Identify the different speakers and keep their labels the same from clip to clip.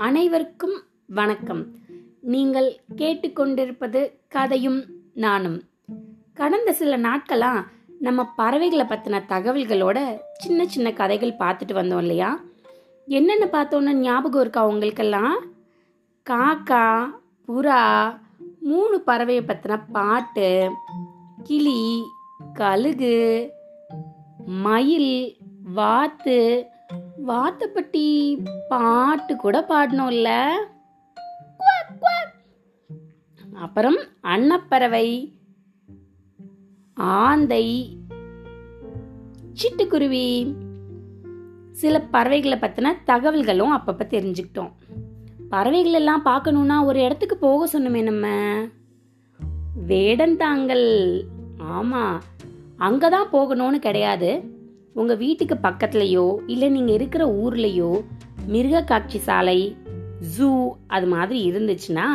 Speaker 1: அனைவருக்கும் வணக்கம். நீங்கள் கேட்டுக்கொண்டிருப்பது கதையும் நானும். கடந்த சில நாட்களா நம்ம பறவைகளை பற்றின தகவல்களோட சின்ன சின்ன கதைகள் பார்த்துட்டு வந்தோம் இல்லையா? என்னென்ன பார்த்தோன்னு ஞாபகம் இருக்கா உங்களுக்கெல்லாம்? காக்கா புறா மூணு பறவையை பற்றின பாட்டு கிளி கழுகு மயில் வாத்து வாத்தப்பட்டி பாட்டு கூட பாடணும்ல. அப்புறம் அன்னப்பறவை ஆந்தை சிட்டுக்குருவி. சில பறவைகளை பற்றின தகவல்களும் அப்பப்போ தெரிஞ்சுக்கிட்டோம். பறவைகள் எல்லாம் பார்க்கணுன்னா ஒரு இடத்துக்கு போக சொன்னோமே நம்ம. வேடந்தாங்கல். ஆமாம் அங்கே தான் போகணும்னு கிடையாது. உங்கள் வீட்டுக்கு பக்கத்துலேயோ இல்லை நீங்கள் இருக்கிற ஊர்லேயோ மிருக காட்சி சாலை ஜூ அது மாதிரி இருந்துச்சுன்னா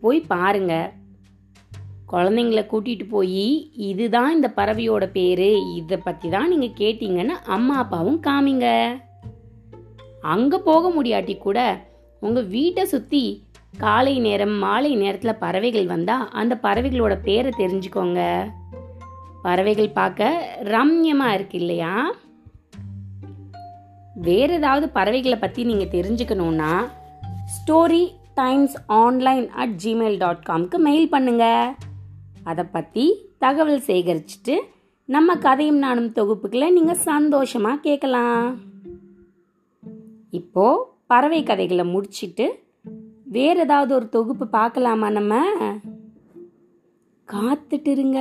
Speaker 1: போய் பாருங்க. குழந்தைங்கள கூட்டிட்டு போய் இதுதான் இந்த பறவையோட பேரு இதை பற்றி தான் நீங்கள் கேட்டீங்கன்னு அம்மா அப்பாவும் காமிங்க. அங்கே போக முடியாட்டி கூட உங்கள் வீட்டை சுற்றி காலை நேரம் மாலை நேரத்தில் பறவைகள் வந்தால் அந்த பறவைகளோட பேரை தெரிஞ்சுக்கோங்க. பறவைகள் பார்க்க ரம்யமாக இருக்கு இல்லையா? வேற ஏதாவது பறவைகளை பற்றி நீங்கள் தெரிஞ்சுக்கணுன்னா story times online at Gmail dot காம்க்கு mail பண்ணுங்க. அதை பற்றி தகவல் சேகரிச்சுட்டு நம்ம கதையும் நானும் தொகுப்புகளை நீங்கள் சந்தோஷமாக கேட்கலாம் இப்போ பறவை கதைகளை முடிச்சிட்டு வேற ஏதாவது ஒரு தொகுப்பு பார்க்கலாமா நம்ம? காத்துட்டு இருங்க.